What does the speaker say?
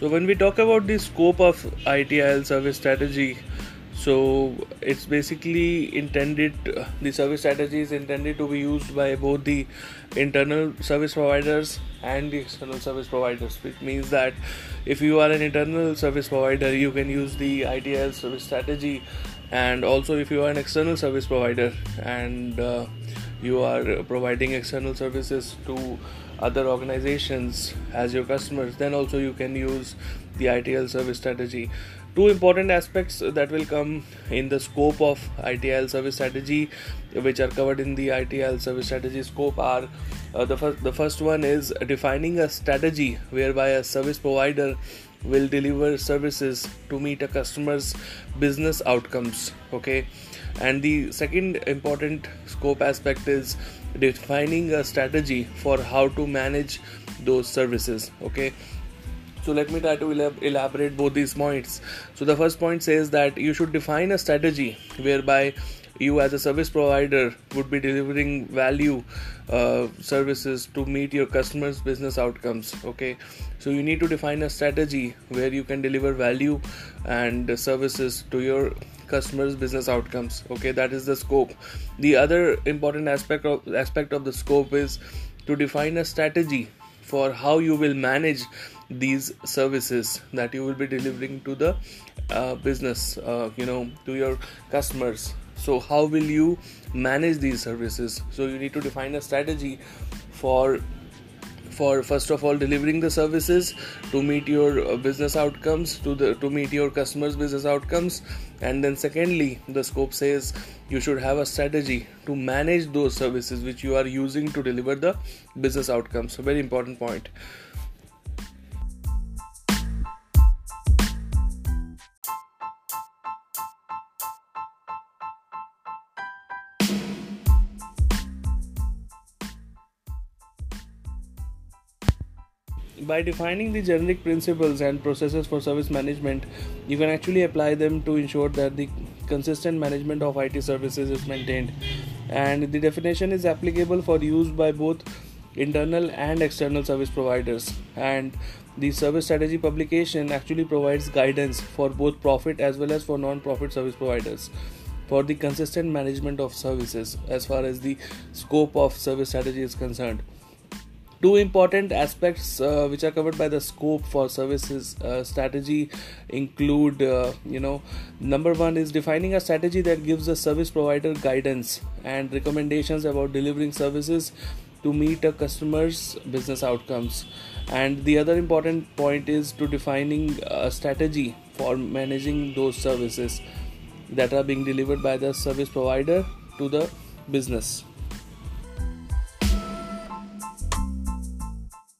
So, when we talk about the scope of ITIL service strategy, so it's basically intended the service strategy is intended to be used by both the internal service providers and the external service providers which means that if you are an internal service provider you can use the ITIL service strategy. And also if you are an external service provider and uh, you are providing external services to other organizations as your customers then also you can use the ITIL service strategy two important aspects that will come in the scope of ITIL service strategy which are covered in the ITIL service strategy scope are uh, the first the first one is defining a strategy whereby a service provider will deliver services to meet a customer's business outcomes okay? And the second important scope aspect is defining a strategy for how to manage those services okay so let me try to elaborate both these points. So the first point says that you should define a strategy whereby you as a service provider would be delivering value uh, services to meet your customers business outcomes okay? So you need to define a strategy where you can deliver value and services to your customers business outcomes okay? That is the scope. The other important aspect of aspect of the scope is to define a strategy for how you will manage these services that you will be delivering to the uh, business uh, you know to your customers. So how will you manage these services? So you need to define a strategy for for first of all delivering the services to meet your uh, business outcomes to the to meet your customers business outcomes. And then secondly the scope says you should have a strategy to manage those services which you are using to deliver the business outcomes. So very important point by defining the generic principles and processes for service management, you can actually apply them to ensure that the consistent management of IT services is maintained. And the definition is applicable for use by both internal and external service providers. And the service strategy publication actually provides guidance for both profit as well as for non profit service providers for the consistent management of services as far as the scope of service strategy is concerned two important aspects uh, which are covered by the scope for services uh, strategy include uh, you know number one is defining a strategy that gives the service provider guidance and recommendations about delivering services to meet a customer's business outcomes. And the other important point is to defining a strategy for managing those services that are being delivered by the service provider to the business